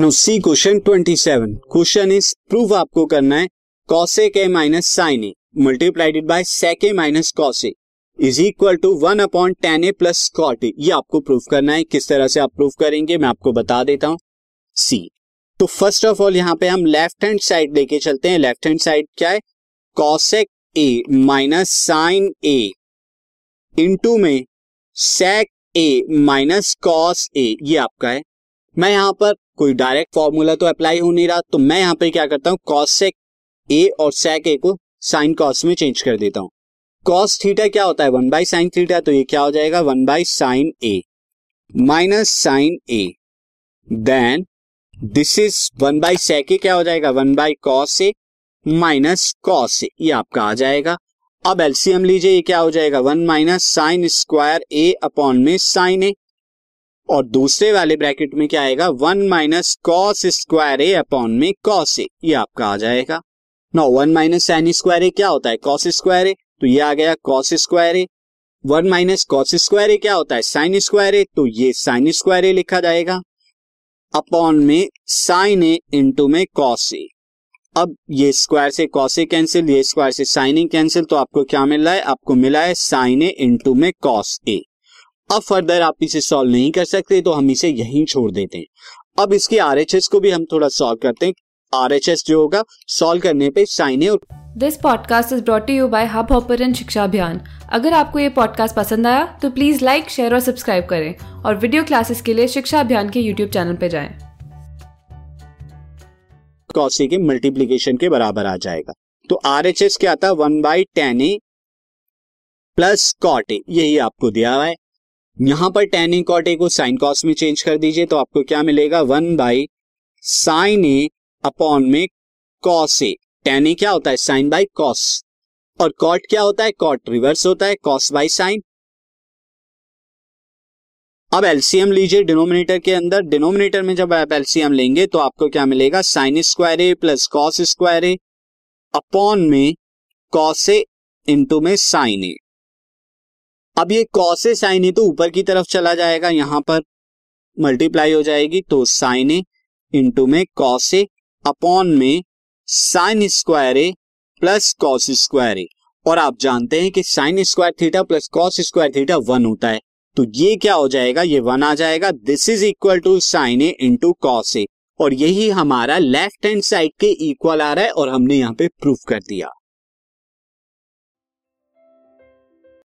Now see question twenty seven question is proof आपको करना है cosec A minus sine A multiplied by sec minus cos is equal to one upon ten A plus cot ये आपको proof करना है, किस तरह से आप प्रूफ करेंगे, मैं आपको बता देता हूँ। सी तो फ़र्स्ट ऑफ़ ऑल यहाँ पे हम लेफ़्ट हैंड साइड लेके चलते हैं। लेफ़्ट हैंड साइड क्या है? Cosec A minus sine A into में sec A minus cos A ये आपका है। मैं यहाँ पर कोई डायरेक्ट फॉर्मूला तो अप्लाई हो नहीं रहा तो मैं यहाँ पे क्या करता हूँ कॉस ए और सेक ए को साइन कॉस में चेंज कर देता हूँ। कॉस थीटा क्या होता है? वन बाई साइन थीटा तो ये क्या हो जाएगा? One by sine A minus sine A then this is one by sec क्या हो जाएगा? One by cos A minus cos A ये आपका आ जाएगा। अब एलसीएम लीजिए, ये क्या हो जाएगा? One minus sine square A upon में साइन ए और दूसरे वाले ब्रैकेट में क्या आएगा? One minus cos square A upon में कॉस ए। ये आपका आ जाएगा। Now one minus sine square A क्या होता है? Cos square A. तो ये आ गया cos square A. One minus cos square A क्या होता है? Sine square A. तो ये साइन स्क्वायर ए लिखा जाएगा। अपॉन में साइन ए इंटू में कॉस ए। अब ये स्क्वायर से कॉस ए कैंसिल ये स्क्वायर से साइन ए कैंसिल तो आपको क्या मिल रहा है? आपको मिला है साइन ए इंटू में कॉस ए। अब फर्दर आप इसे सॉल्व नहीं कर सकते तो हम इसे यहीं छोड़ देते हैं। अब इसके आर को भी हम थोड़ा सॉल्व करते हैं। आर जो होगा सॉल्व करने पे sine A this podcast is brought you by Hubhopper Shiksha Abhiyan अगर आपको ये पॉडकास्ट पसंद आया तो प्लीज़ लाइक शेयर और सब्सक्राइब करें और वीडियो क्लासेस के लिए शिक्षा अभियान के यूट्यूब चैनल पर जाएँ। कॉस के मल्टीप्लीकेशन के बराबर आ जाएगा। तो आर एच एस क्या था? One by ten A plus cot A यही आपको दिया हुआ है। यहाँ पर टेन ए कॉट ए को साइन कॉस में चेंज कर दीजिए तो आपको क्या मिलेगा? One by sine A upon में कॉस ए टेन ए क्या होता है? साइन बाई कॉस और कॉट क्या होता है? कॉट रिवर्स होता है कॉस बाई साइन अब एलसीएम लीजिए डिनोमिनेटर के अंदर। डिनोमिनेटर में जब आप एलसीएम लेंगे तो आपको क्या मिलेगा? Sine square A plus cos square A upon में कॉस ए इंटू में साइन ए अब ये कॉस ए साइन ए तो ऊपर की तरफ़ चला जाएगा, यहाँ पर मल्टीप्लाई हो जाएगी तो साइन ए इंटू में कॉस ए अपॉन में sine square A plus cos square A और आप जानते हैं कि sine square theta plus cos square theta one होता है। तो ये क्या हो जाएगा? ये वन आ जाएगा। This is equal to sine A into cos A और यही हमारा लेफ़्ट हैंड साइड के इक्वल आ रहा है और हमने यहाँ पे प्रूफ कर दिया।